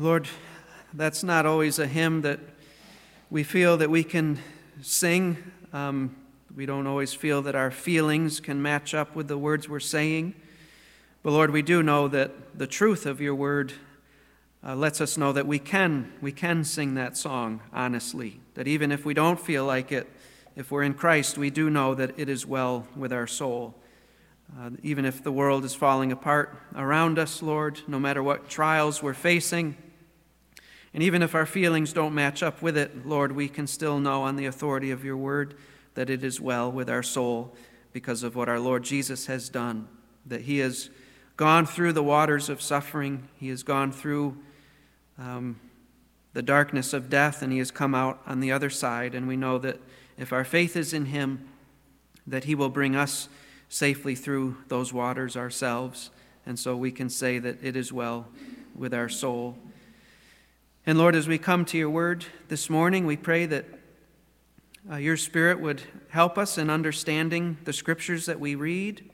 Lord, that's not always a hymn that we feel that we can sing. Um, we don't always feel that our feelings can match up with the words we're saying. But Lord, we do know that the truth of your word uh, lets us know that we can we can sing that song honestly. That even if we don't feel like it, if we're in Christ, we do know that it is well with our soul. Uh, even if the world is falling apart around us, Lord, no matter what trials we're facing, and even if our feelings don't match up with it, Lord, we can still know on the authority of your word that it is well with our soul because of what our Lord Jesus has done, that he has gone through the waters of suffering, he has gone through um, the darkness of death, and he has come out on the other side. And we know that if our faith is in him, that he will bring us safely through those waters ourselves. And so we can say that it is well with our soul. And Lord, as we come to your word this morning, we pray that uh, your Spirit would help us in understanding the scriptures that we read.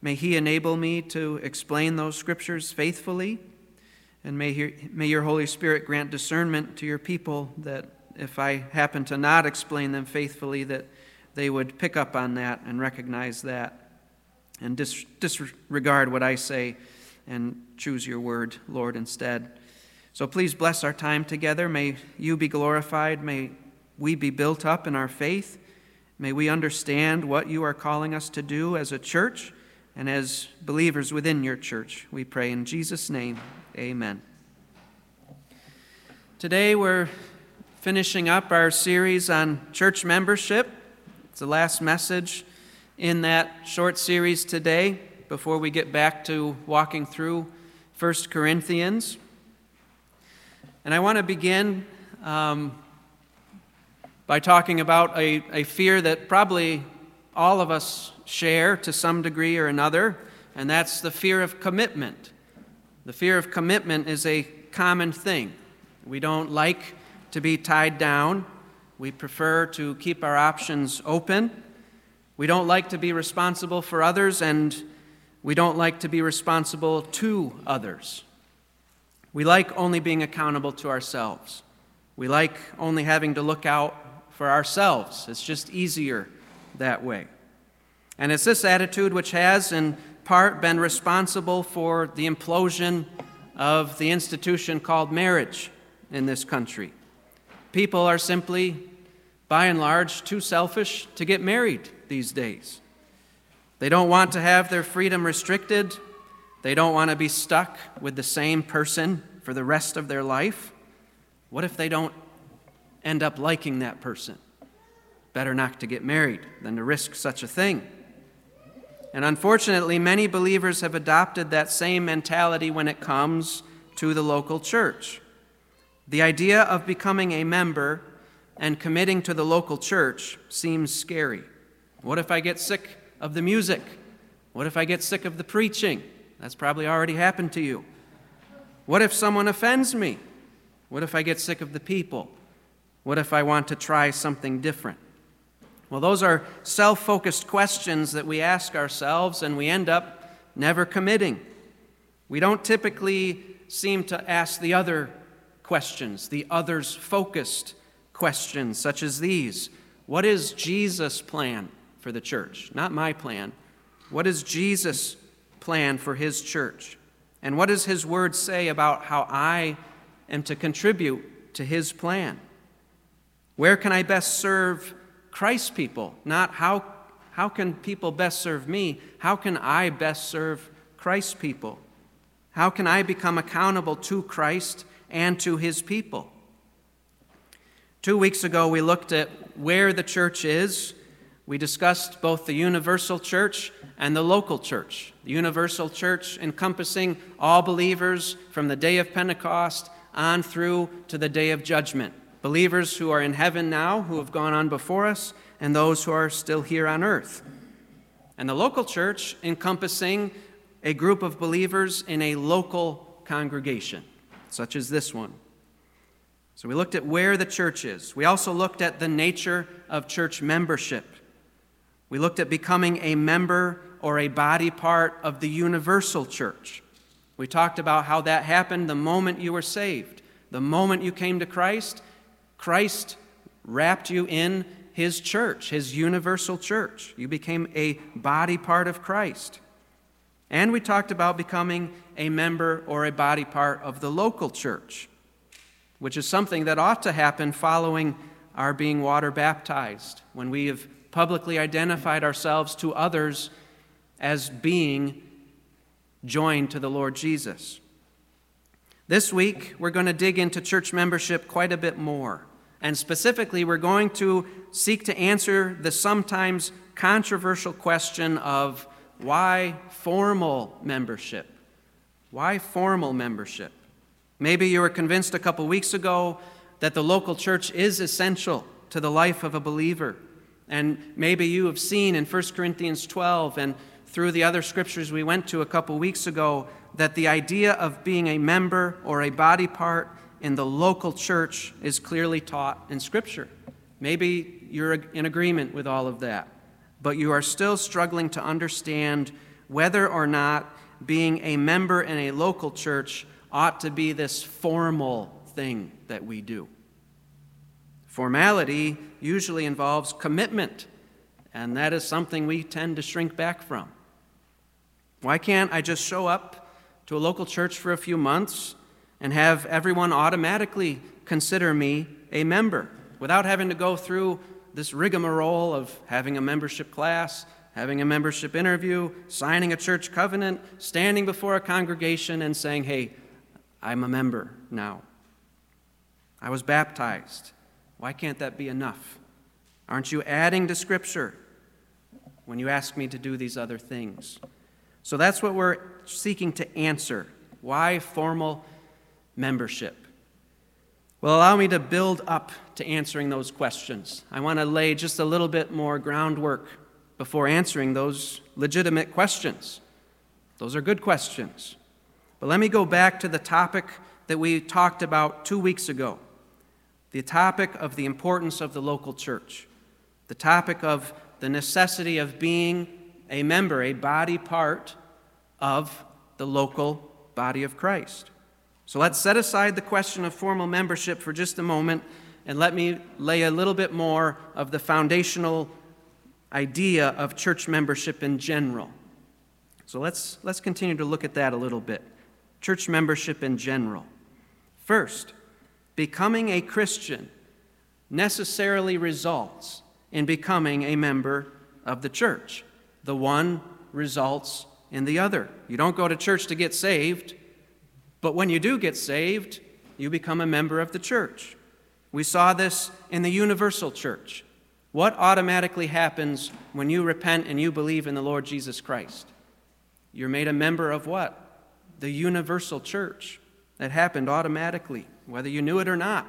May He enable me to explain those scriptures faithfully. And may, he, may your Holy Spirit grant discernment to your people that if I happen to not explain them faithfully, that they would pick up on that and recognize that and dis- disregard what I say and choose your word, Lord, instead. So please bless our time together. May you be glorified. May we be built up in our faith. May we understand what you are calling us to do as a church and as believers within your church. We pray in Jesus' name. Amen. Today we're finishing up our series on church membership. It's the last message in that short series today before we get back to walking through 1 Corinthians. And I want to begin um, by talking about a, a fear that probably all of us share to some degree or another, and that's the fear of commitment. The fear of commitment is a common thing. We don't like to be tied down. We prefer to keep our options open. We don't like to be responsible for others, and we don't like to be responsible to others. We like only being accountable to ourselves. We like only having to look out for ourselves. It's just easier that way. And it's this attitude which has, in part, been responsible for the implosion of the institution called marriage in this country. People are simply, by and large, too selfish to get married these days. They don't want to have their freedom restricted they don't want to be stuck with the same person for the rest of their life. What if they don't end up liking that person? Better not to get married than to risk such a thing. And unfortunately, many believers have adopted that same mentality when it comes to the local church. The idea of becoming a member and committing to the local church seems scary. What if I get sick of the music? What if I get sick of the preaching? That's probably already happened to you. What if someone offends me? What if I get sick of the people? What if I want to try something different? Well, those are self focused questions that we ask ourselves, and we end up never committing. We don't typically seem to ask the other questions, the others focused questions, such as these What is Jesus' plan for the church? Not my plan. What is Jesus' plan for His church? And what does His Word say about how I am to contribute to His plan? Where can I best serve Christ's people? Not how, how can people best serve me? How can I best serve Christ's people? How can I become accountable to Christ and to His people? Two weeks ago, we looked at where the church is. We discussed both the universal church and the local church. The universal church encompassing all believers from the day of Pentecost on through to the day of judgment. Believers who are in heaven now, who have gone on before us, and those who are still here on earth. And the local church encompassing a group of believers in a local congregation, such as this one. So we looked at where the church is. We also looked at the nature of church membership. We looked at becoming a member or a body part of the universal church. We talked about how that happened the moment you were saved. The moment you came to Christ, Christ wrapped you in his church, his universal church. You became a body part of Christ. And we talked about becoming a member or a body part of the local church, which is something that ought to happen following our being water baptized, when we have publicly identified ourselves to others as being joined to the Lord Jesus. This week, we're going to dig into church membership quite a bit more. And specifically, we're going to seek to answer the sometimes controversial question of why formal membership? Why formal membership? Maybe you were convinced a couple weeks ago that the local church is essential to the life of a believer. And maybe you have seen in 1 Corinthians 12 and through the other scriptures we went to a couple weeks ago that the idea of being a member or a body part in the local church is clearly taught in Scripture. Maybe you're in agreement with all of that, but you are still struggling to understand whether or not being a member in a local church ought to be this formal thing that we do. Formality usually involves commitment, and that is something we tend to shrink back from. Why can't I just show up to a local church for a few months and have everyone automatically consider me a member without having to go through this rigmarole of having a membership class, having a membership interview, signing a church covenant, standing before a congregation and saying, Hey, I'm a member now. I was baptized. Why can't that be enough? Aren't you adding to Scripture when you ask me to do these other things? So that's what we're seeking to answer. Why formal membership? Well, allow me to build up to answering those questions. I want to lay just a little bit more groundwork before answering those legitimate questions. Those are good questions. But let me go back to the topic that we talked about two weeks ago the topic of the importance of the local church, the topic of the necessity of being a member, a body part of the local body of Christ. So let's set aside the question of formal membership for just a moment and let me lay a little bit more of the foundational idea of church membership in general. So let's, let's continue to look at that a little bit. Church membership in general. First, becoming a Christian necessarily results in becoming a member of the church. The one results in the other. You don't go to church to get saved, but when you do get saved, you become a member of the church. We saw this in the universal church. What automatically happens when you repent and you believe in the Lord Jesus Christ? You're made a member of what? The universal church. That happened automatically, whether you knew it or not.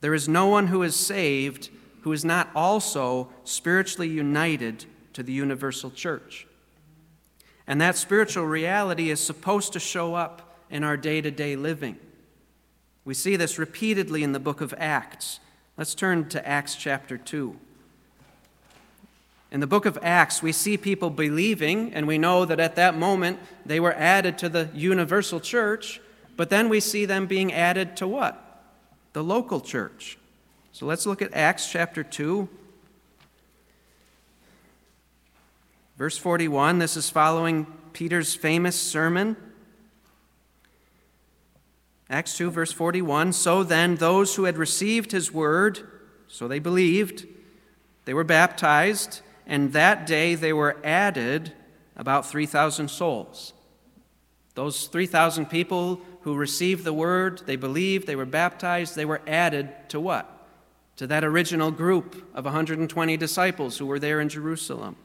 There is no one who is saved who is not also spiritually united to the universal church. And that spiritual reality is supposed to show up in our day to day living. We see this repeatedly in the book of Acts. Let's turn to Acts chapter 2. In the book of Acts, we see people believing, and we know that at that moment they were added to the universal church, but then we see them being added to what? The local church. So let's look at Acts chapter 2. Verse 41, this is following Peter's famous sermon. Acts 2, verse 41. So then, those who had received his word, so they believed, they were baptized, and that day they were added about 3,000 souls. Those 3,000 people who received the word, they believed, they were baptized, they were added to what? To that original group of 120 disciples who were there in Jerusalem.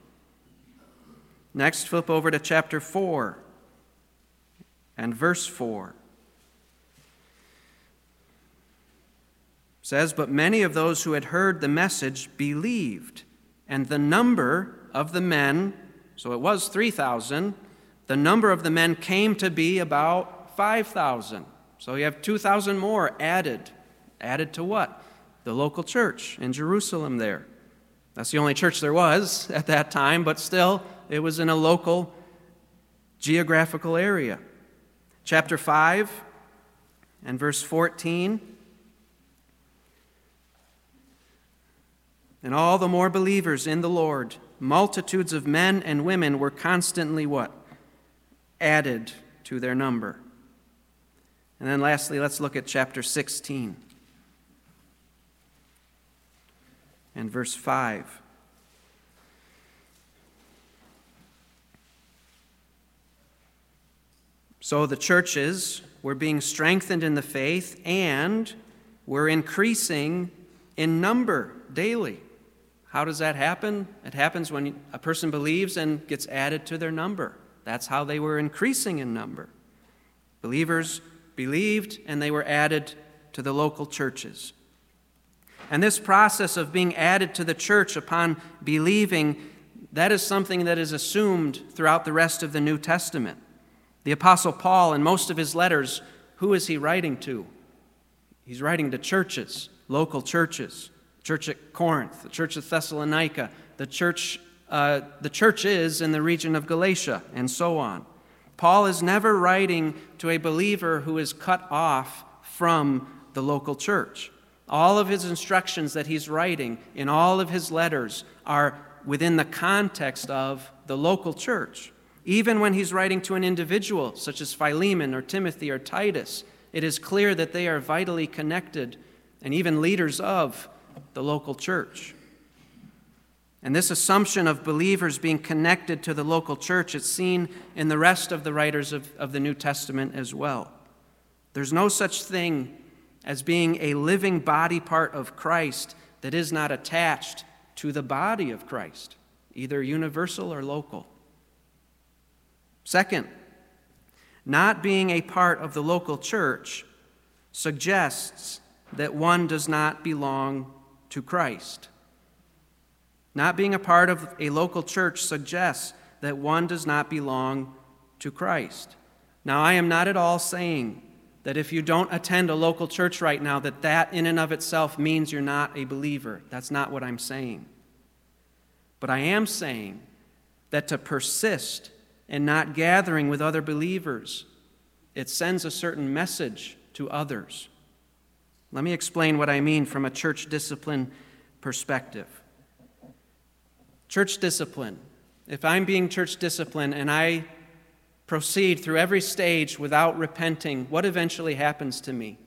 Next, flip over to chapter 4 and verse 4. It says, But many of those who had heard the message believed, and the number of the men, so it was 3,000, the number of the men came to be about 5,000. So you have 2,000 more added. Added to what? The local church in Jerusalem there. That's the only church there was at that time, but still, it was in a local geographical area. Chapter 5 and verse 14. And all the more believers in the Lord, multitudes of men and women were constantly what? Added to their number. And then lastly, let's look at chapter 16 and verse 5. So the churches were being strengthened in the faith and were increasing in number daily. How does that happen? It happens when a person believes and gets added to their number. That's how they were increasing in number. Believers believed and they were added to the local churches. And this process of being added to the church upon believing, that is something that is assumed throughout the rest of the New Testament. The Apostle Paul, in most of his letters, who is he writing to? He's writing to churches, local churches, church at Corinth, the church of Thessalonica, the church, uh, the churches in the region of Galatia, and so on. Paul is never writing to a believer who is cut off from the local church. All of his instructions that he's writing in all of his letters are within the context of the local church. Even when he's writing to an individual, such as Philemon or Timothy or Titus, it is clear that they are vitally connected and even leaders of the local church. And this assumption of believers being connected to the local church is seen in the rest of the writers of, of the New Testament as well. There's no such thing as being a living body part of Christ that is not attached to the body of Christ, either universal or local. Second, not being a part of the local church suggests that one does not belong to Christ. Not being a part of a local church suggests that one does not belong to Christ. Now, I am not at all saying that if you don't attend a local church right now, that that in and of itself means you're not a believer. That's not what I'm saying. But I am saying that to persist and not gathering with other believers, it sends a certain message to others. Let me explain what I mean from a church discipline perspective. Church discipline. If I'm being church discipline and I proceed through every stage without repenting, what eventually happens to me?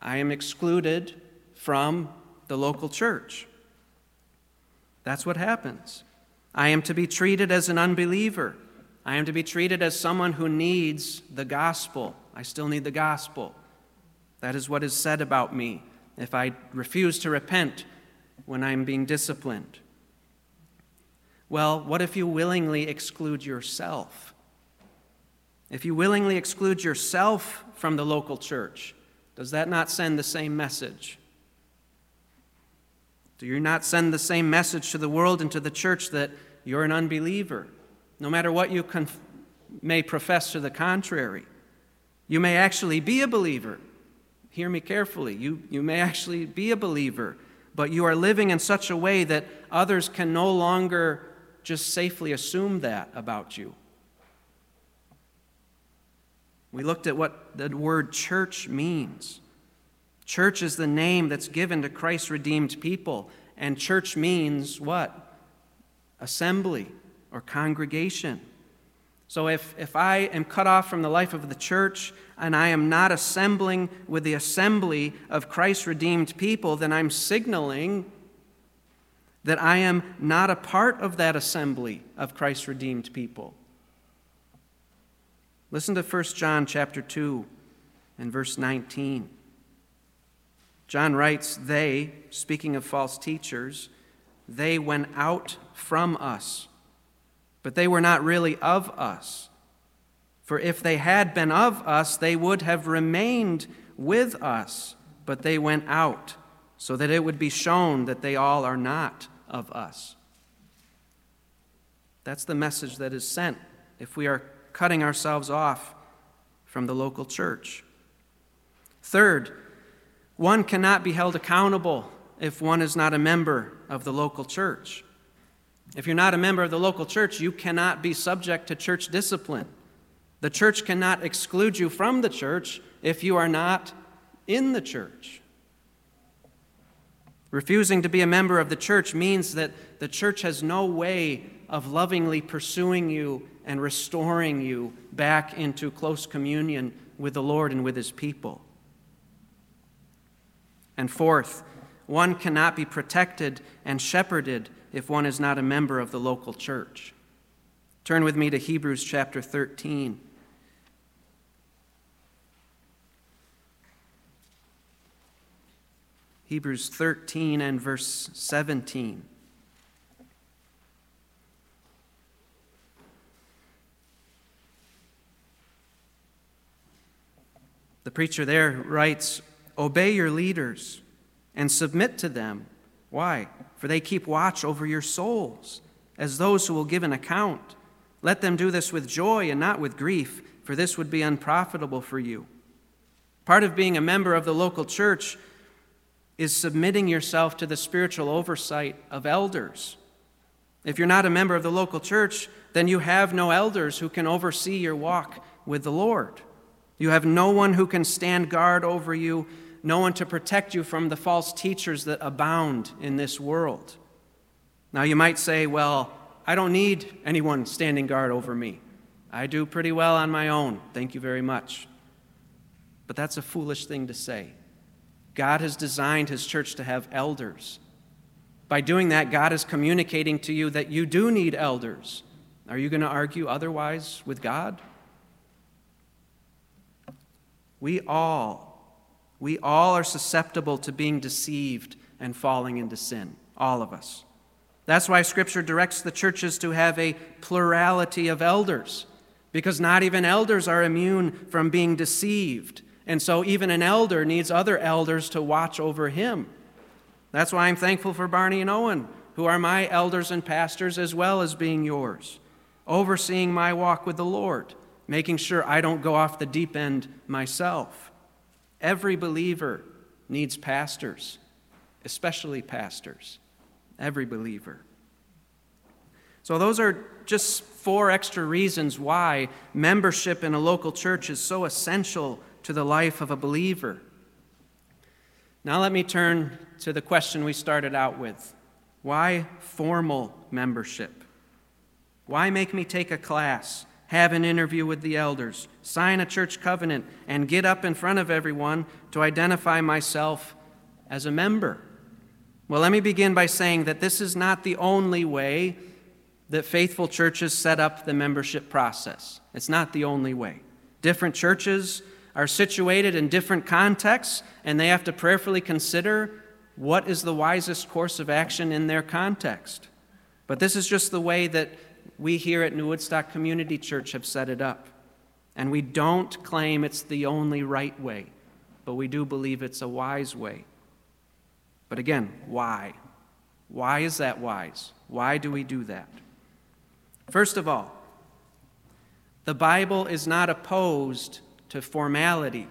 I am excluded from the local church. That's what happens. I am to be treated as an unbeliever. I am to be treated as someone who needs the gospel. I still need the gospel. That is what is said about me if I refuse to repent when I'm being disciplined. Well, what if you willingly exclude yourself? If you willingly exclude yourself from the local church, does that not send the same message? Do you not send the same message to the world and to the church that you're an unbeliever, no matter what you conf- may profess to the contrary. You may actually be a believer. Hear me carefully. You, you may actually be a believer, but you are living in such a way that others can no longer just safely assume that about you. We looked at what the word church means. Church is the name that's given to Christ's redeemed people, and church means what? assembly or congregation. So if, if I am cut off from the life of the church and I am not assembling with the assembly of Christ's redeemed people, then I'm signaling that I am not a part of that assembly of Christ's redeemed people. Listen to 1 John chapter 2 and verse 19. John writes, They, speaking of false teachers, they went out from us, but they were not really of us. For if they had been of us, they would have remained with us, but they went out, so that it would be shown that they all are not of us. That's the message that is sent if we are cutting ourselves off from the local church. Third, one cannot be held accountable if one is not a member of the local church. If you're not a member of the local church, you cannot be subject to church discipline. The church cannot exclude you from the church if you are not in the church. Refusing to be a member of the church means that the church has no way of lovingly pursuing you and restoring you back into close communion with the Lord and with his people. And fourth, one cannot be protected and shepherded if one is not a member of the local church. Turn with me to Hebrews chapter 13. Hebrews 13 and verse 17. The preacher there writes, Obey your leaders and submit to them. Why? For they keep watch over your souls as those who will give an account. Let them do this with joy and not with grief, for this would be unprofitable for you. Part of being a member of the local church is submitting yourself to the spiritual oversight of elders. If you're not a member of the local church, then you have no elders who can oversee your walk with the Lord. You have no one who can stand guard over you, no one to protect you from the false teachers that abound in this world. Now, you might say, well, I don't need anyone standing guard over me. I do pretty well on my own. Thank you very much. But that's a foolish thing to say. God has designed his church to have elders. By doing that, God is communicating to you that you do need elders. Are you going to argue otherwise with God? We all, we all are susceptible to being deceived and falling into sin. All of us. That's why Scripture directs the churches to have a plurality of elders, because not even elders are immune from being deceived and so even an elder needs other elders to watch over him. That's why I'm thankful for Barney and Owen, who are my elders and pastors as well as being yours, overseeing my walk with the Lord, making sure I don't go off the deep end myself. Every believer needs pastors, especially pastors. Every believer. So, those are just four extra reasons why membership in a local church is so essential to the life of a believer. Now, let me turn to the question we started out with why formal membership? Why make me take a class, have an interview with the elders, sign a church covenant, and get up in front of everyone to identify myself as a member? Well, let me begin by saying that this is not the only way that faithful churches set up the membership process. It's not the only way. Different churches are situated in different contexts, and they have to prayerfully consider what is the wisest course of action in their context. But this is just the way that we here at New Woodstock Community Church have set it up. And we don't claim it's the only right way, but we do believe it's a wise way. But again, why? Why is that wise? Why do we do that? First of all, the Bible is not opposed to formality.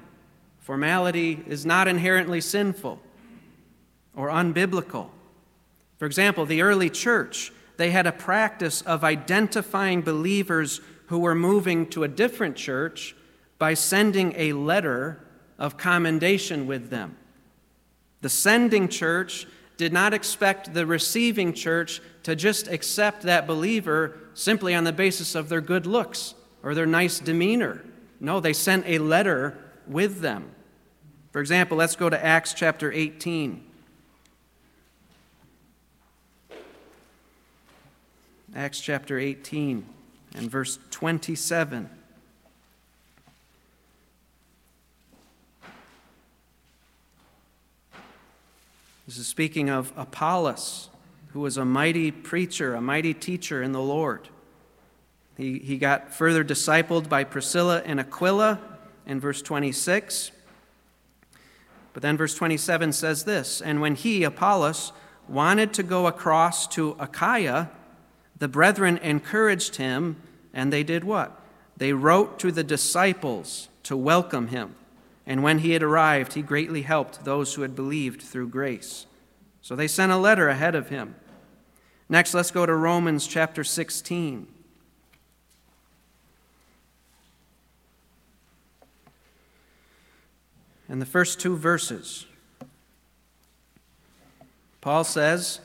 Formality is not inherently sinful or unbiblical. For example, the early church, they had a practice of identifying believers who were moving to a different church by sending a letter of commendation with them. The sending church did not expect the receiving church to just accept that believer simply on the basis of their good looks or their nice demeanor. No, they sent a letter with them. For example, let's go to Acts chapter 18. Acts chapter 18 and verse 27. This is speaking of Apollos, who was a mighty preacher, a mighty teacher in the Lord. He, he got further discipled by Priscilla and Aquila in verse 26. But then verse 27 says this And when he, Apollos, wanted to go across to Achaia, the brethren encouraged him, and they did what? They wrote to the disciples to welcome him. And when he had arrived, he greatly helped those who had believed through grace. So they sent a letter ahead of him. Next, let's go to Romans chapter 16. And the first two verses. Paul says,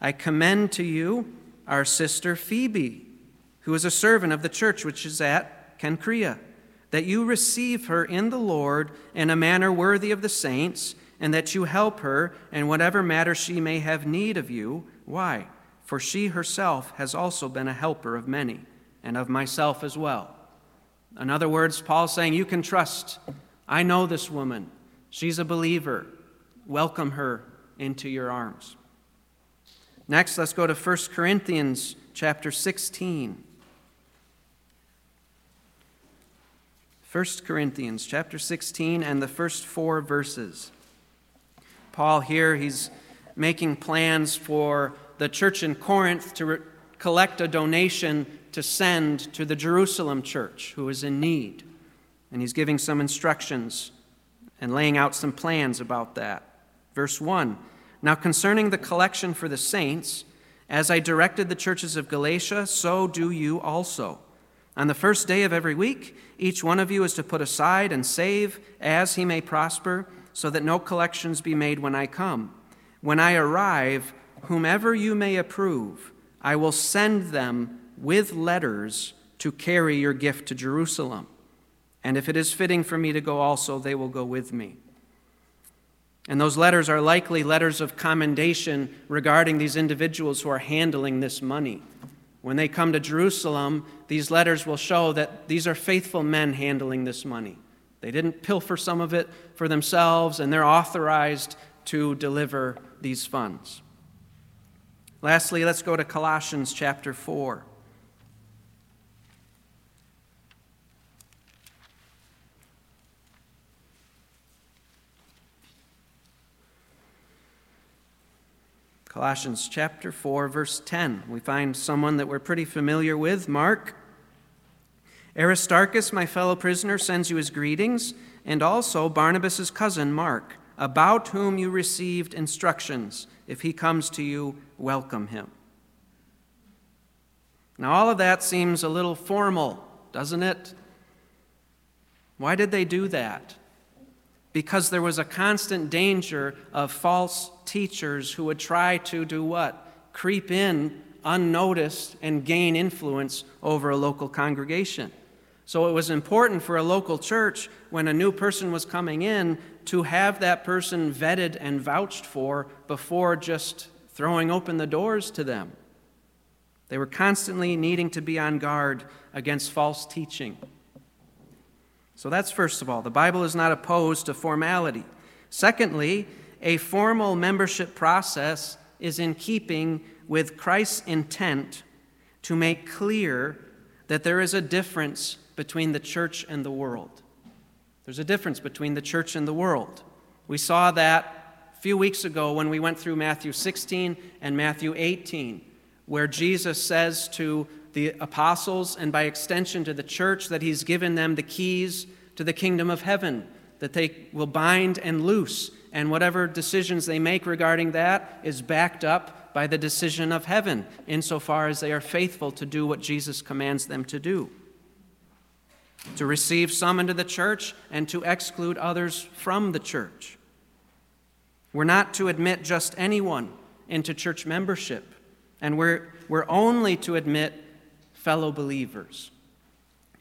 I commend to you our sister Phoebe, who is a servant of the church which is at Cenchrea, that you receive her in the Lord in a manner worthy of the saints, and that you help her in whatever matter she may have need of you. Why? For she herself has also been a helper of many, and of myself as well. In other words, Paul's saying, You can trust. I know this woman. She's a believer. Welcome her into your arms. Next, let's go to 1 Corinthians chapter 16. 1 Corinthians chapter 16 and the first four verses. Paul here, he's making plans for the church in Corinth to re- collect a donation to send to the Jerusalem church who is in need. And he's giving some instructions and laying out some plans about that. Verse 1 Now concerning the collection for the saints, as I directed the churches of Galatia, so do you also. On the first day of every week, each one of you is to put aside and save as he may prosper, so that no collections be made when I come. When I arrive, whomever you may approve, I will send them with letters to carry your gift to Jerusalem. And if it is fitting for me to go also, they will go with me. And those letters are likely letters of commendation regarding these individuals who are handling this money. When they come to Jerusalem, these letters will show that these are faithful men handling this money. They didn't pilfer some of it for themselves, and they're authorized to deliver these funds. Lastly, let's go to Colossians chapter 4. Colossians chapter 4, verse 10. We find someone that we're pretty familiar with, Mark. Aristarchus, my fellow prisoner, sends you his greetings, and also Barnabas' cousin, Mark, about whom you received instructions. If he comes to you, welcome him. Now, all of that seems a little formal, doesn't it? Why did they do that? Because there was a constant danger of false teachers who would try to do what? Creep in unnoticed and gain influence over a local congregation. So it was important for a local church when a new person was coming in to have that person vetted and vouched for before just throwing open the doors to them. They were constantly needing to be on guard against false teaching. So that's first of all. The Bible is not opposed to formality. Secondly, a formal membership process is in keeping with Christ's intent to make clear that there is a difference between the church and the world. There's a difference between the church and the world. We saw that a few weeks ago when we went through Matthew 16 and Matthew 18, where Jesus says to the apostles and by extension to the church that he's given them the keys to the kingdom of heaven, that they will bind and loose, and whatever decisions they make regarding that is backed up by the decision of heaven, insofar as they are faithful to do what Jesus commands them to do. To receive some into the church and to exclude others from the church. We're not to admit just anyone into church membership, and we're, we're only to admit fellow believers.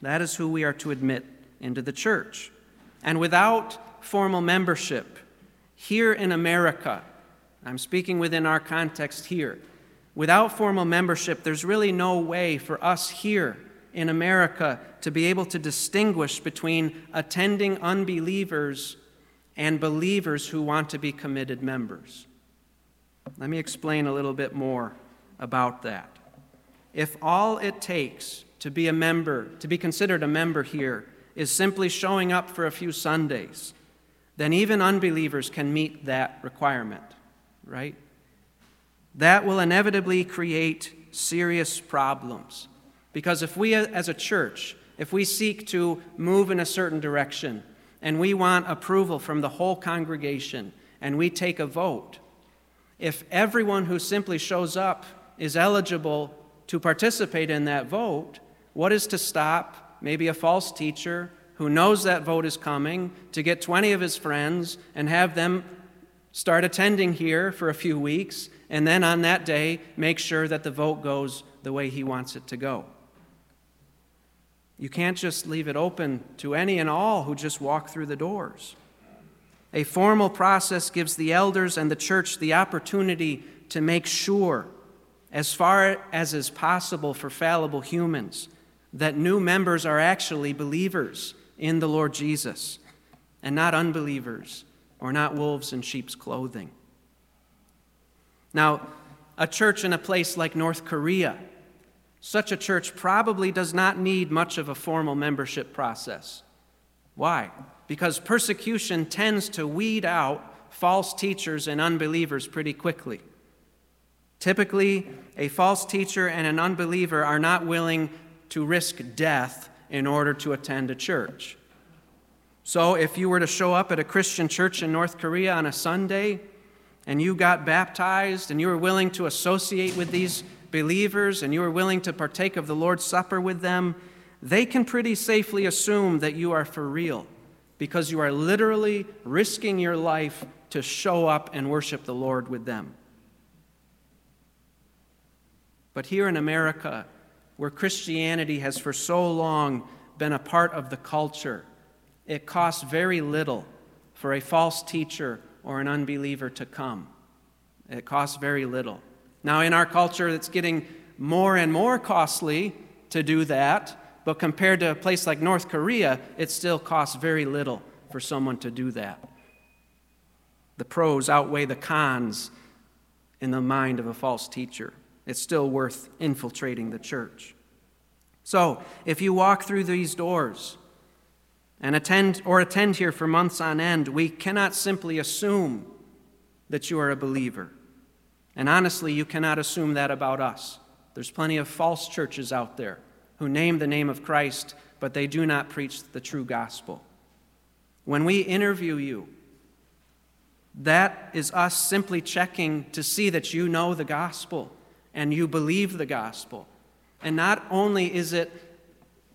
That is who we are to admit into the church. And without formal membership, here in America, I'm speaking within our context here, without formal membership, there's really no way for us here in America to be able to distinguish between attending unbelievers and believers who want to be committed members. Let me explain a little bit more about that. If all it takes to be a member, to be considered a member here, is simply showing up for a few Sundays, then even unbelievers can meet that requirement, right? That will inevitably create serious problems. Because if we as a church, if we seek to move in a certain direction and we want approval from the whole congregation and we take a vote, if everyone who simply shows up is eligible to participate in that vote, what is to stop maybe a false teacher who knows that vote is coming to get 20 of his friends and have them start attending here for a few weeks, and then on that day, make sure that the vote goes the way he wants it to go? You can't just leave it open to any and all who just walk through the doors. A formal process gives the elders and the church the opportunity to make sure, as far as is possible for fallible humans, that new members are actually believers in the Lord Jesus and not unbelievers or not wolves in sheep's clothing. Now, a church in a place like North Korea such a church probably does not need much of a formal membership process. Why? Because persecution tends to weed out false teachers and unbelievers pretty quickly. Typically, a false teacher and an unbeliever are not willing to risk death in order to attend a church. So, if you were to show up at a Christian church in North Korea on a Sunday and you got baptized and you were willing to associate with these believers and you were willing to partake of the Lord's Supper with them, they can pretty safely assume that you are for real because you are literally risking your life to show up and worship the Lord with them. But here in America, where Christianity has for so long been a part of the culture, it costs very little for a false teacher or an unbeliever to come. It costs very little. Now, in our culture, it's getting more and more costly to do that, but compared to a place like North Korea, it still costs very little for someone to do that. The pros outweigh the cons in the mind of a false teacher. It's still worth infiltrating the church. So, if you walk through these doors and attend or attend here for months on end, we cannot simply assume that you are a believer. And honestly, you cannot assume that about us. There's plenty of false churches out there who name the name of Christ, but they do not preach the true gospel. When we interview you, that is us simply checking to see that you know the gospel and you believe the gospel. And not only is it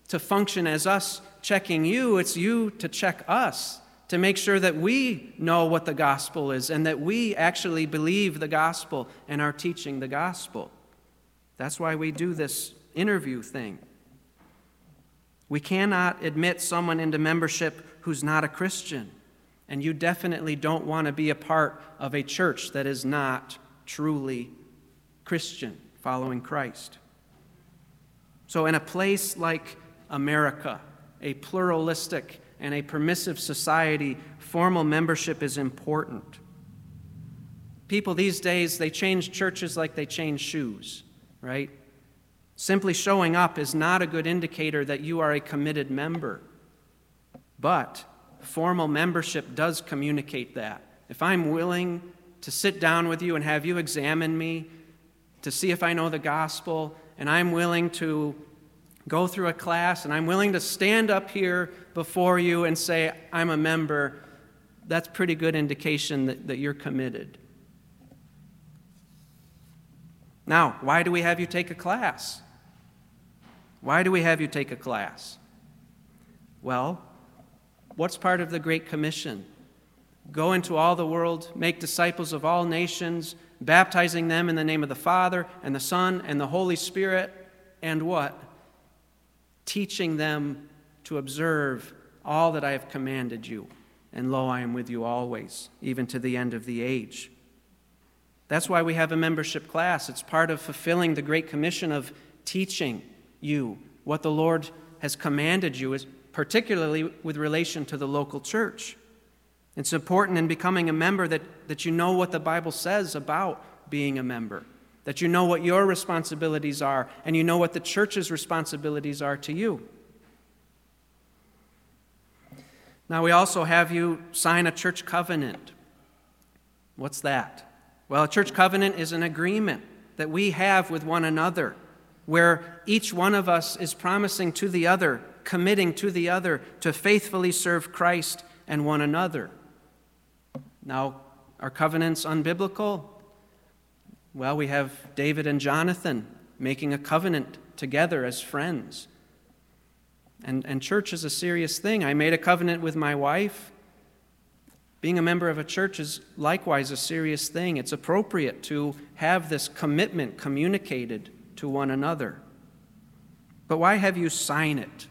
to function as us checking you, it's you to check us to make sure that we know what the gospel is and that we actually believe the gospel and are teaching the gospel. That's why we do this interview thing. We cannot admit someone into membership who's not a Christian, and you definitely don't want to be a part of a church that is not truly Christian, following Christ. So, in a place like America, a pluralistic and a permissive society, formal membership is important. People these days, they change churches like they change shoes, right? Simply showing up is not a good indicator that you are a committed member. But formal membership does communicate that. If I'm willing to sit down with you and have you examine me to see if I know the gospel, and I'm willing to go through a class and I'm willing to stand up here before you and say, I'm a member, that's pretty good indication that, that you're committed. Now, why do we have you take a class? Why do we have you take a class? Well, what's part of the Great Commission? Go into all the world, make disciples of all nations, baptizing them in the name of the Father and the Son and the Holy Spirit, and what? teaching them to observe all that I have commanded you. And lo, I am with you always, even to the end of the age. That's why we have a membership class. It's part of fulfilling the Great Commission of teaching you what the Lord has commanded you, particularly with relation to the local church. It's important in becoming a member that, that you know what the Bible says about being a member that you know what your responsibilities are, and you know what the church's responsibilities are to you. Now, we also have you sign a church covenant. What's that? Well, a church covenant is an agreement that we have with one another where each one of us is promising to the other, committing to the other to faithfully serve Christ and one another. Now, are covenants unbiblical? Well, we have David and Jonathan making a covenant together as friends. And, and church is a serious thing. I made a covenant with my wife. Being a member of a church is likewise a serious thing. It's appropriate to have this commitment communicated to one another. But why have you sign it?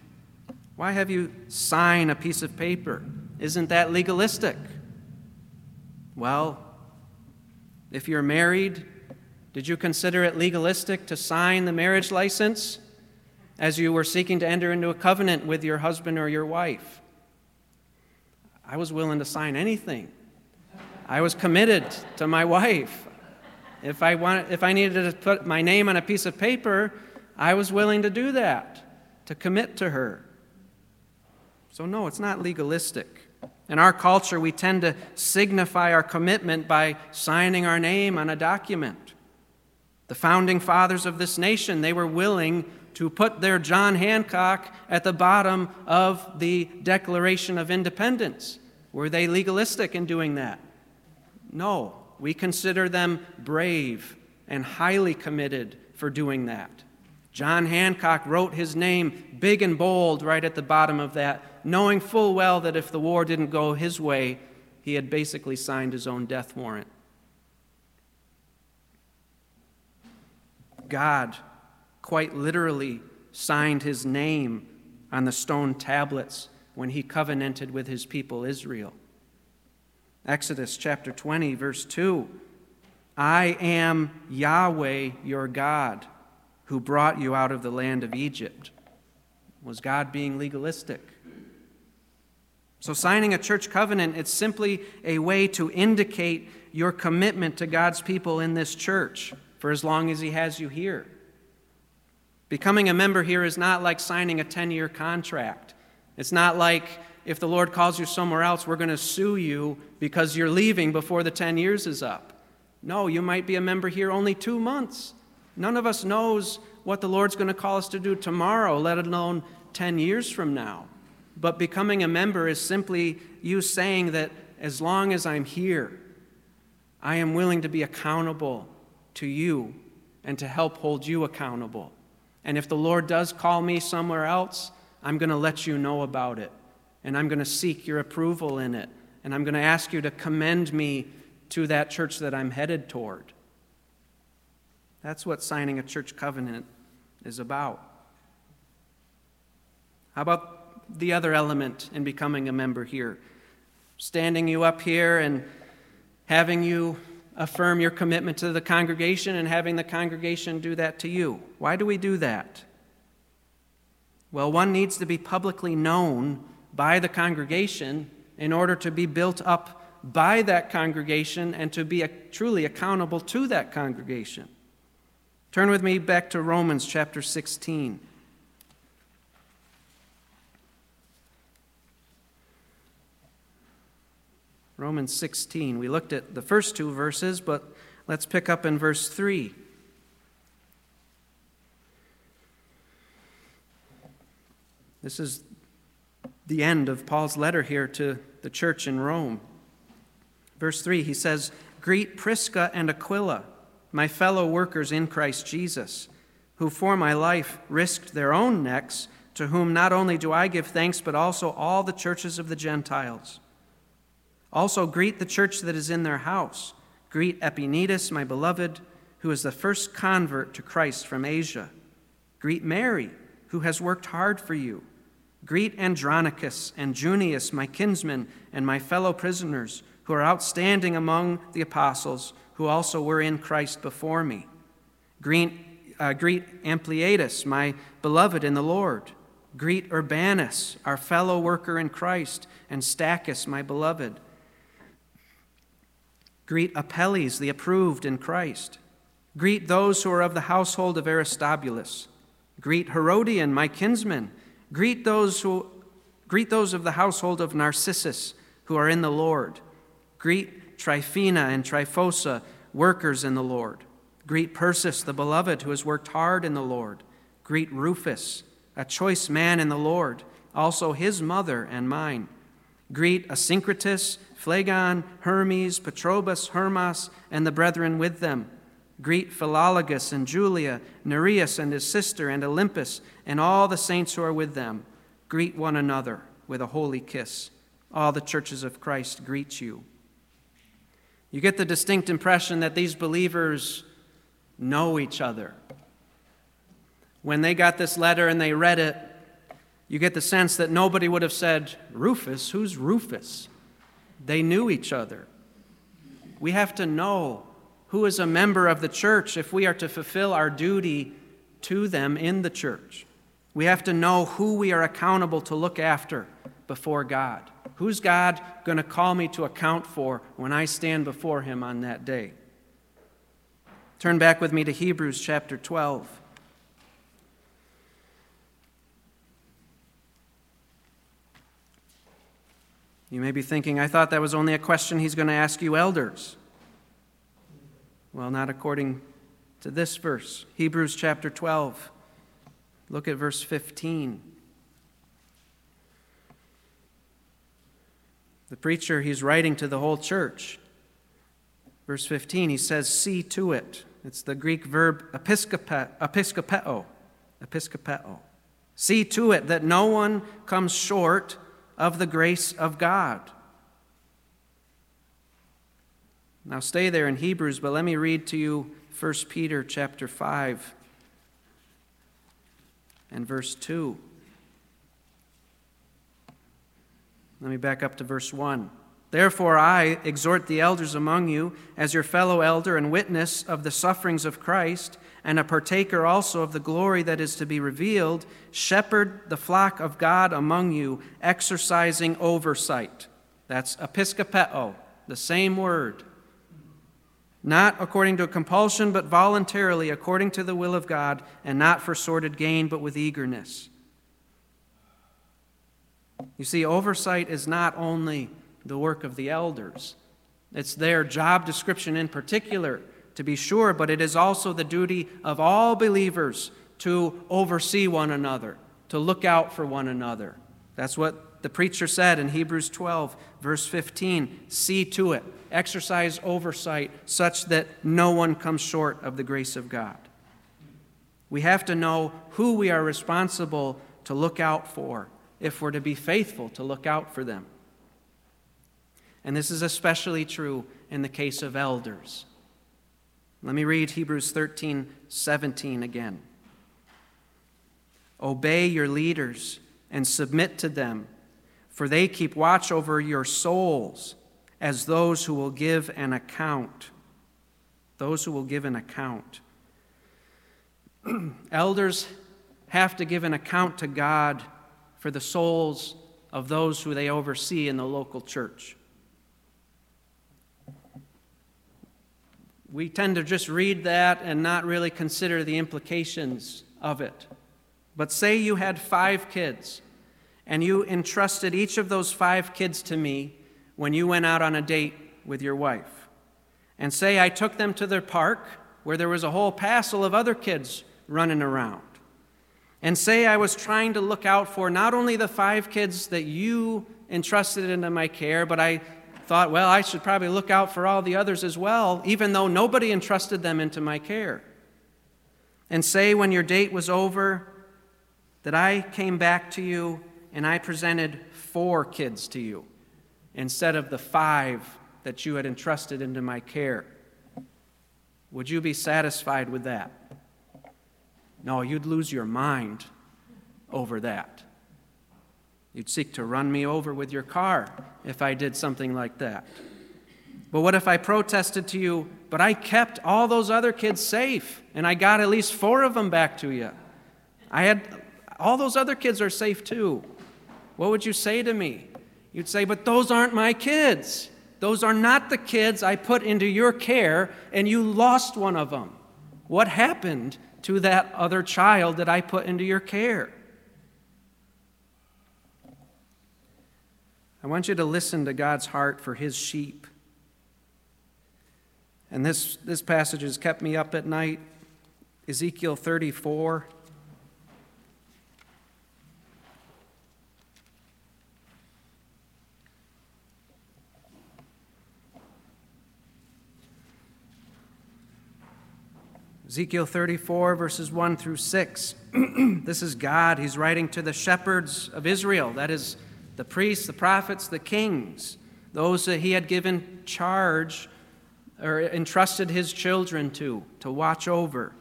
Why have you sign a piece of paper? Isn't that legalistic? Well, if you're married, did you consider it legalistic to sign the marriage license as you were seeking to enter into a covenant with your husband or your wife? I was willing to sign anything. I was committed to my wife. If I, want, if I needed to put my name on a piece of paper, I was willing to do that, to commit to her. So, no, it's not legalistic. In our culture, we tend to signify our commitment by signing our name on a document. The founding fathers of this nation, they were willing to put their John Hancock at the bottom of the Declaration of Independence. Were they legalistic in doing that? No. We consider them brave and highly committed for doing that. John Hancock wrote his name big and bold right at the bottom of that, knowing full well that if the war didn't go his way, he had basically signed his own death warrant. God quite literally signed his name on the stone tablets when he covenanted with his people Israel. Exodus chapter 20, verse 2 I am Yahweh your God who brought you out of the land of Egypt. Was God being legalistic? So, signing a church covenant, it's simply a way to indicate your commitment to God's people in this church for as long as He has you here. Becoming a member here is not like signing a 10 year contract. It's not like if the Lord calls you somewhere else, we're going to sue you because you're leaving before the 10 years is up. No, you might be a member here only two months. None of us knows what the Lord's going to call us to do tomorrow, let alone 10 years from now. But becoming a member is simply you saying that as long as I'm here, I am willing to be accountable to you and to help hold you accountable. And if the Lord does call me somewhere else, I'm going to let you know about it. And I'm going to seek your approval in it. And I'm going to ask you to commend me to that church that I'm headed toward. That's what signing a church covenant is about. How about the other element in becoming a member here? Standing you up here and having you affirm your commitment to the congregation and having the congregation do that to you. Why do we do that? Well, one needs to be publicly known by the congregation in order to be built up by that congregation and to be truly accountable to that congregation. Turn with me back to Romans chapter 16. Romans 16. We looked at the first two verses, but let's pick up in verse 3. This is the end of Paul's letter here to the church in Rome. Verse 3, he says, Greet Prisca and Aquila my fellow workers in Christ Jesus, who for my life risked their own necks, to whom not only do I give thanks, but also all the churches of the Gentiles. Also, greet the church that is in their house. Greet Epaenetus, my beloved, who is the first convert to Christ from Asia. Greet Mary, who has worked hard for you. Greet Andronicus and Junius, my kinsmen and my fellow prisoners, who are outstanding among the apostles who also were in Christ before me. Greet, uh, greet Ampliatus, my beloved in the Lord. Greet Urbanus, our fellow worker in Christ, and Stachys, my beloved. Greet Apelles, the approved in Christ. Greet those who are of the household of Aristobulus. Greet Herodion, my kinsman. Greet those who greet those of the household of Narcissus who are in the Lord. Greet Tryphena and Tryphosa, workers in the Lord. Greet Persis, the beloved, who has worked hard in the Lord. Greet Rufus, a choice man in the Lord, also his mother and mine. Greet Asyncritus, Phlegon, Hermes, Patrobas, Hermas, and the brethren with them. Greet Philologus and Julia, Nereus and his sister, and Olympas, and all the saints who are with them. Greet one another with a holy kiss. All the churches of Christ greet you. You get the distinct impression that these believers know each other. When they got this letter and they read it, you get the sense that nobody would have said, Rufus, who's Rufus? They knew each other. We have to know who is a member of the church if we are to fulfill our duty to them in the church. We have to know who we are accountable to look after before God. Who's God going to call me to account for when I stand before Him on that day? Turn back with me to Hebrews chapter 12. You may be thinking, I thought that was only a question he's going to ask you elders. Well, not according to this verse. Hebrews chapter 12. Look at verse 15. The preacher, he's writing to the whole church. Verse 15, he says, See to it. It's the Greek verb episkope, episkopeo. Episkopeo. See to it that no one comes short of the grace of God. Now stay there in Hebrews, but let me read to you 1 Peter chapter 5 and verse 2. Let me back up to verse 1. Therefore, I exhort the elders among you, as your fellow elder and witness of the sufferings of Christ, and a partaker also of the glory that is to be revealed, shepherd the flock of God among you, exercising oversight. That's episkopeo, the same word not according to compulsion, but voluntarily, according to the will of God, and not for sordid gain, but with eagerness. You see, oversight is not only the work of the elders, it's their job description in particular, to be sure, but it is also the duty of all believers to oversee one another, to look out for one another. That's what the preacher said in Hebrews 12, verse 15 see to it exercise oversight such that no one comes short of the grace of God. We have to know who we are responsible to look out for if we're to be faithful to look out for them. And this is especially true in the case of elders. Let me read Hebrews 13 17 again. Obey your leaders and submit to them, for they keep watch over your souls as those who will give an account. Those who will give an account. Elders have to give an account to God for the souls of those who they oversee in the local church. We tend to just read that and not really consider the implications of it. But say you had five kids, and you entrusted each of those five kids to me when you went out on a date with your wife. And say I took them to the park where there was a whole passel of other kids running around. And say I was trying to look out for not only the five kids that you entrusted into my care, but I thought, well, I should probably look out for all the others as well, even though nobody entrusted them into my care. And say when your date was over that I came back to you and I presented four kids to you instead of the five that you had entrusted into my care. Would you be satisfied with that? No, you'd lose your mind over that. You'd seek to run me over with your car if I did something like that. But what if I protested to you, but I kept all those other kids safe and I got at least four of them back to you? I had all those other kids are safe too. What would you say to me? You'd say, But those aren't my kids. Those are not the kids I put into your care, and you lost one of them. What happened to that other child that I put into your care? I want you to listen to God's heart for his sheep. And this, this passage has kept me up at night. Ezekiel 34. Ezekiel 34, verses 1 through 6. this is God. He's writing to the shepherds of Israel, that is, the priests, the prophets, the kings, those that he had given charge or entrusted his children to, to watch over.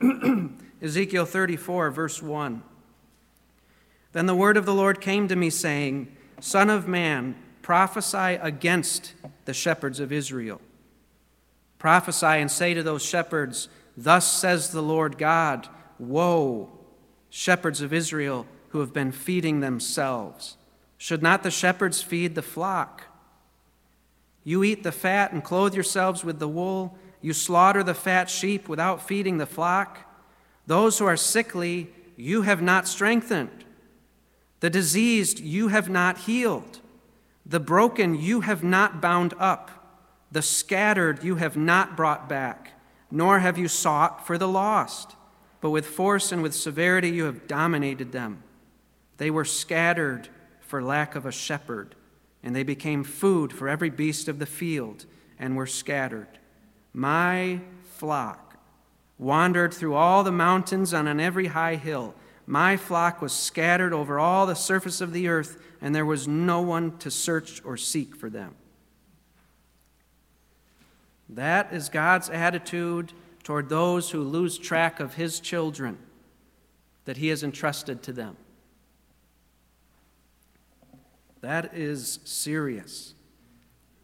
Ezekiel 34, verse 1. Then the word of the Lord came to me, saying, Son of man, prophesy against the shepherds of Israel. Prophesy and say to those shepherds, Thus says the Lord God, Woe, shepherds of Israel who have been feeding themselves. Should not the shepherds feed the flock? You eat the fat and clothe yourselves with the wool. You slaughter the fat sheep without feeding the flock. Those who are sickly, you have not strengthened. The diseased, you have not healed. The broken, you have not bound up. The scattered, you have not brought back, nor have you sought for the lost. But with force and with severity, you have dominated them. They were scattered for lack of a shepherd, and they became food for every beast of the field and were scattered. My flock wandered through all the mountains and on every high hill. My flock was scattered over all the surface of the earth, and there was no one to search or seek for them. That is God's attitude toward those who lose track of His children that He has entrusted to them. That is serious.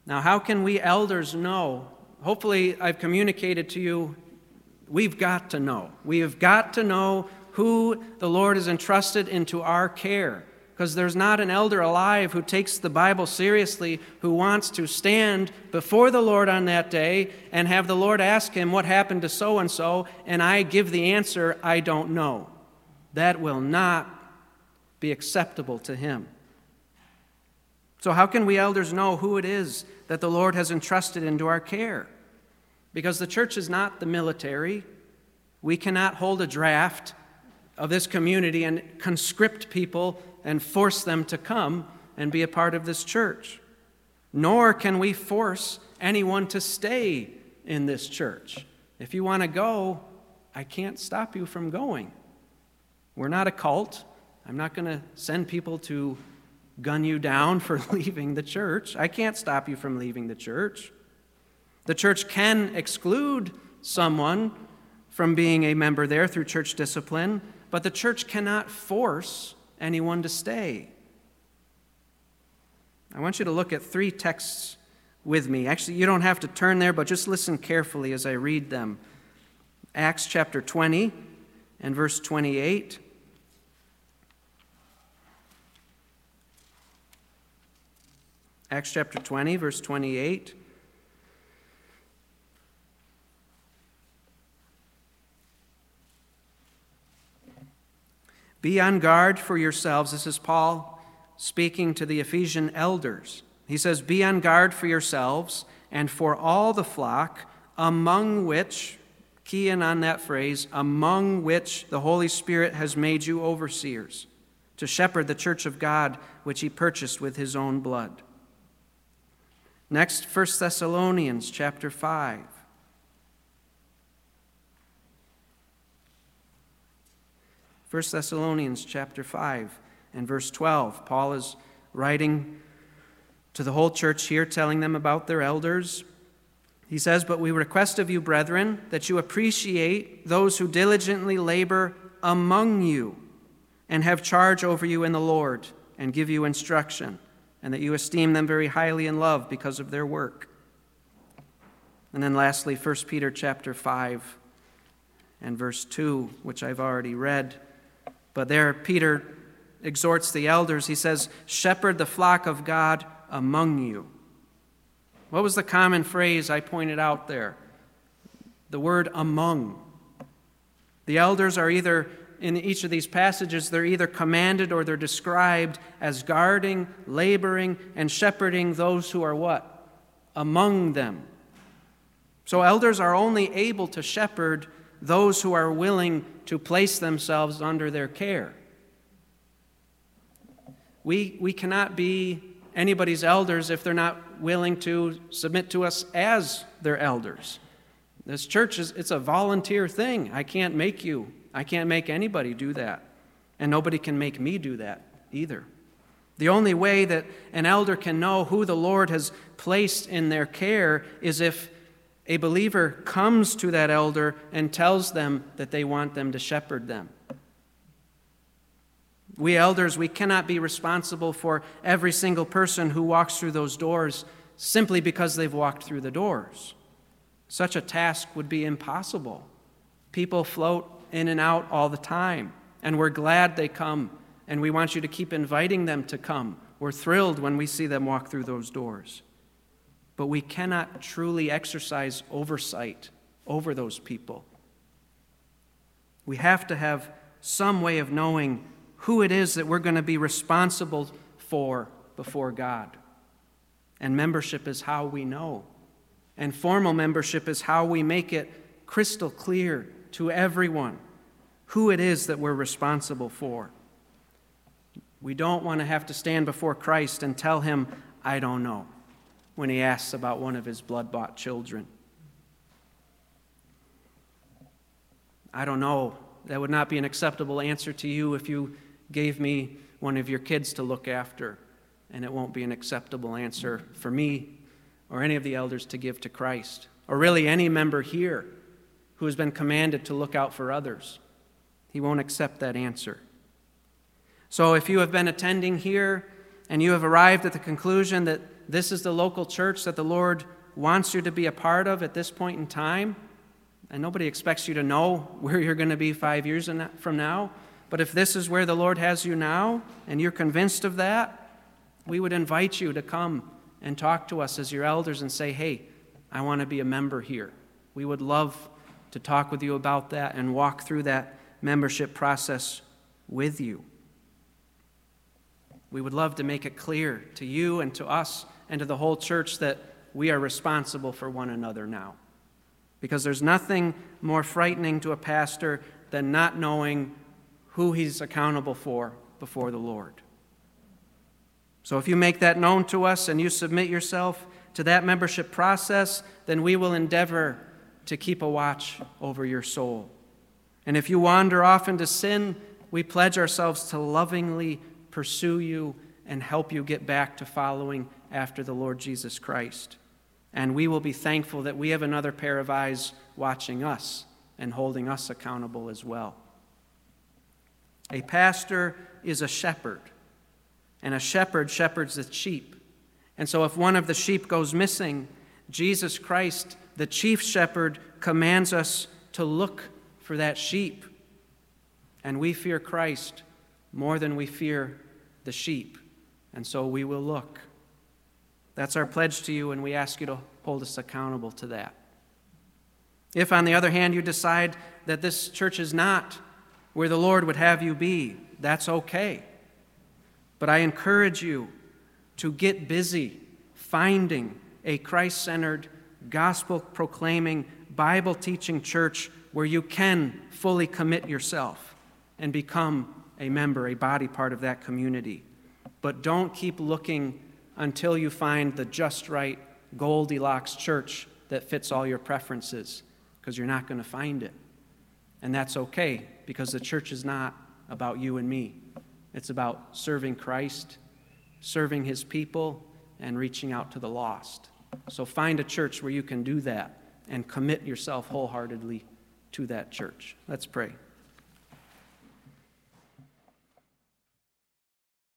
Now, how can we elders know? Hopefully, I've communicated to you, we've got to know. We have got to know who the Lord has entrusted into our care. Because there's not an elder alive who takes the Bible seriously, who wants to stand before the Lord on that day and have the Lord ask him what happened to so and so, and I give the answer, I don't know. That will not be acceptable to him. So, how can we elders know who it is that the Lord has entrusted into our care? Because the church is not the military. We cannot hold a draft of this community and conscript people and force them to come and be a part of this church. Nor can we force anyone to stay in this church. If you want to go, I can't stop you from going. We're not a cult. I'm not going to send people to gun you down for leaving the church. I can't stop you from leaving the church. The church can exclude someone from being a member there through church discipline, but the church cannot force anyone to stay. I want you to look at three texts with me. Actually, you don't have to turn there, but just listen carefully as I read them. Acts chapter 20 and verse 28. Acts chapter 20, verse 28. Be on guard for yourselves. This is Paul speaking to the Ephesian elders. He says, Be on guard for yourselves and for all the flock, among which, key in on that phrase, among which the Holy Spirit has made you overseers, to shepherd the church of God, which he purchased with his own blood. Next, 1 Thessalonians chapter 5. First Thessalonians chapter 5 and verse 12. Paul is writing to the whole church here, telling them about their elders. He says, But we request of you, brethren, that you appreciate those who diligently labor among you and have charge over you in the Lord and give you instruction and that you esteem them very highly in love because of their work. And then lastly, 1 Peter chapter 5 and verse 2, which I've already read. But there Peter exhorts the elders. He says, Shepherd the flock of God among you. What was the common phrase I pointed out there? The word among. The elders are either in each of these passages, they're either commanded or they're described as guarding, laboring, and shepherding those who are what? Among them. So elders are only able to shepherd those who are willing to place themselves under their care. We, we cannot be anybody's elders if they're not willing to submit to us as their elders. This church is it's a volunteer thing. I can't make you. I can't make anybody do that. And nobody can make me do that either. The only way that an elder can know who the Lord has placed in their care is if a believer comes to that elder and tells them that they want them to shepherd them. We elders, we cannot be responsible for every single person who walks through those doors simply because they've walked through the doors. Such a task would be impossible. People float in and out all the time, and we're glad they come, and we want you to keep inviting them to come. We're thrilled when we see them walk through those doors. But we cannot truly exercise oversight over those people. We have to have some way of knowing who it is that we're going to be responsible for before God. And membership is how we know. And formal membership is how we make it crystal clear to everyone who it is that we're responsible for. We don't want to have to stand before Christ and tell him, I don't know, when he asks about one of his blood bought children. I don't know. That would not be an acceptable answer to you if you gave me one of your kids to look after, and it won't be an acceptable answer for me or any of the elders to give to Christ, or really any member here who has been commanded to look out for others. He won't accept that answer. So if you have been attending here and you have arrived at the conclusion that this is the local church that the Lord wants you to be a part of at this point in time, and nobody expects you to know where you're going to be five years from now, but if this is where the Lord has you now, and you're convinced of that, we would invite you to come and talk to us as your elders and say, hey, I want to be a member here. We would love to talk with you about that and walk through that membership process with you. We would love to make it clear to you and to us and to the whole church that we are responsible for one another now. Because there's nothing more frightening to a pastor than not knowing who he's accountable for before the Lord. So if you make that known to us and you submit yourself to that membership process, then we will endeavor to keep a watch over your soul. And if you wander off into sin, we pledge ourselves to lovingly pursue you and help you get back to following after the Lord Jesus Christ. And we will be thankful that we have another pair of eyes watching us and holding us accountable as well. A pastor is a shepherd, and a shepherd shepherds the sheep. And so, if one of the sheep goes missing, Jesus Christ, the chief shepherd, commands us to look for that sheep. And we fear Christ more than we fear the sheep. And so we will look. That's our pledge to you, and we ask you to hold us accountable to that. If, on the other hand, you decide that this church is not where the Lord would have you be, that's okay. But I encourage you to get busy finding a Christ centered, gospel proclaiming, Bible teaching church where you can fully commit yourself and become a member, a body part of that community. But don't keep looking until you find the just right Goldilocks church that fits all your preferences, because you're not going to find it. And that's okay because the church is not about you and me. It's about serving Christ, serving his people, and reaching out to the lost. So find a church where you can do that and commit yourself wholeheartedly to that church. Let's pray.